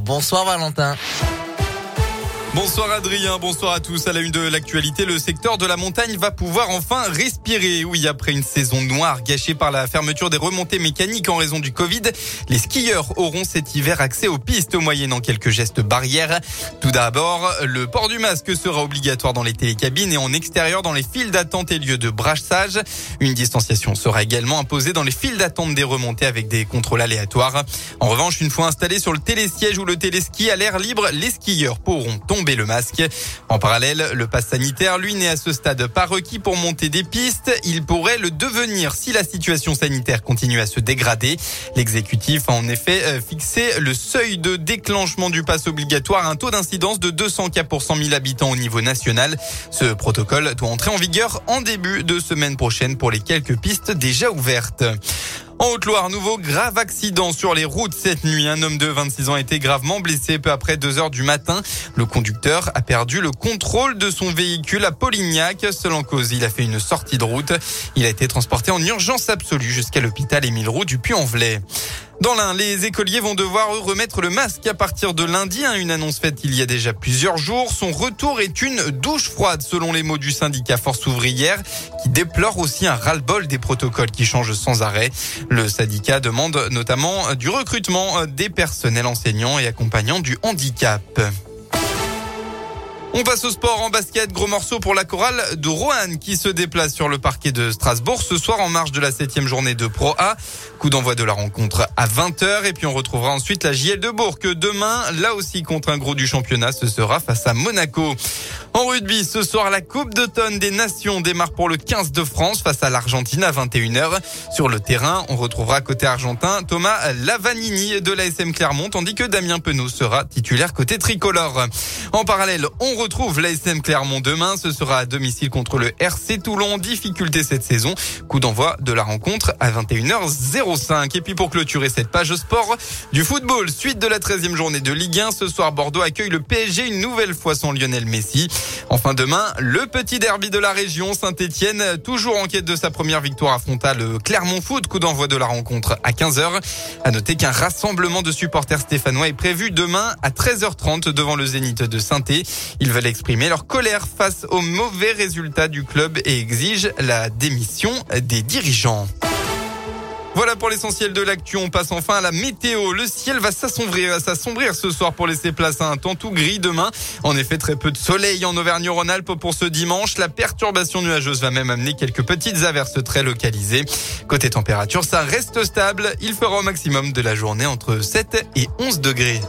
Bonsoir Valentin. Bonsoir Adrien, bonsoir à tous. À la une de l'actualité, le secteur de la montagne va pouvoir enfin respirer. Oui, après une saison noire gâchée par la fermeture des remontées mécaniques en raison du Covid, les skieurs auront cet hiver accès aux pistes moyennant quelques gestes barrières. Tout d'abord, le port du masque sera obligatoire dans les télécabines et en extérieur dans les files d'attente et lieux de brassage. Une distanciation sera également imposée dans les files d'attente des remontées avec des contrôles aléatoires. En revanche, une fois installés sur le télésiège ou le téléski à l'air libre, les skieurs pourront tomber En parallèle, le pass sanitaire, lui, n'est à ce stade pas requis pour monter des pistes. Il pourrait le devenir si la situation sanitaire continue à se dégrader. L'exécutif a en effet euh, fixé le seuil de déclenchement du pass obligatoire à un taux d'incidence de 200 cas pour 100 000 habitants au niveau national. Ce protocole doit entrer en vigueur en début de semaine prochaine pour les quelques pistes déjà ouvertes. En Haute-Loire, nouveau grave accident sur les routes cette nuit. Un homme de 26 ans a été gravement blessé peu après 2 heures du matin. Le conducteur a perdu le contrôle de son véhicule à Polignac. Selon cause, il a fait une sortie de route. Il a été transporté en urgence absolue jusqu'à l'hôpital Émile Roux du Puy-en-Velay. Dans l'un, les écoliers vont devoir remettre le masque à partir de lundi. Hein, une annonce faite il y a déjà plusieurs jours. Son retour est une douche froide, selon les mots du syndicat Force ouvrière, qui déplore aussi un ras-le-bol des protocoles qui changent sans arrêt. Le syndicat demande notamment du recrutement des personnels enseignants et accompagnants du handicap. On passe au sport en basket. Gros morceau pour la chorale de Roanne qui se déplace sur le parquet de Strasbourg ce soir en marge de la septième journée de Pro A. Coup d'envoi de la rencontre à 20h et puis on retrouvera ensuite la JL de Bourg demain, là aussi contre un gros du championnat, ce sera face à Monaco. En rugby, ce soir, la Coupe d'automne des Nations démarre pour le 15 de France face à l'Argentine à 21h. Sur le terrain, on retrouvera côté argentin Thomas Lavanini de l'ASM Clermont, tandis que Damien Penaud sera titulaire côté tricolore. En parallèle, on retrouve l'ASM Clermont demain. Ce sera à domicile contre le RC Toulon. Difficulté cette saison. Coup d'envoi de la rencontre à 21h05. Et puis pour clôturer cette page sport du football, suite de la 13e journée de Ligue 1, ce soir Bordeaux accueille le PSG une nouvelle fois sans Lionel Messi. Enfin demain, le petit derby de la région, Saint-Etienne, toujours en quête de sa première victoire, affronta le Clermont Foot, coup d'envoi de la rencontre à 15h. À noter qu'un rassemblement de supporters stéphanois est prévu demain à 13h30 devant le Zénith de saint Ils veulent exprimer leur colère face aux mauvais résultats du club et exigent la démission des dirigeants. Voilà pour l'essentiel de l'actu. On passe enfin à la météo. Le ciel va s'assombrir, s'assombrir ce soir pour laisser place à un temps tout gris demain. En effet, très peu de soleil en Auvergne-Rhône-Alpes pour ce dimanche. La perturbation nuageuse va même amener quelques petites averses très localisées. Côté température, ça reste stable. Il fera au maximum de la journée entre 7 et 11 degrés.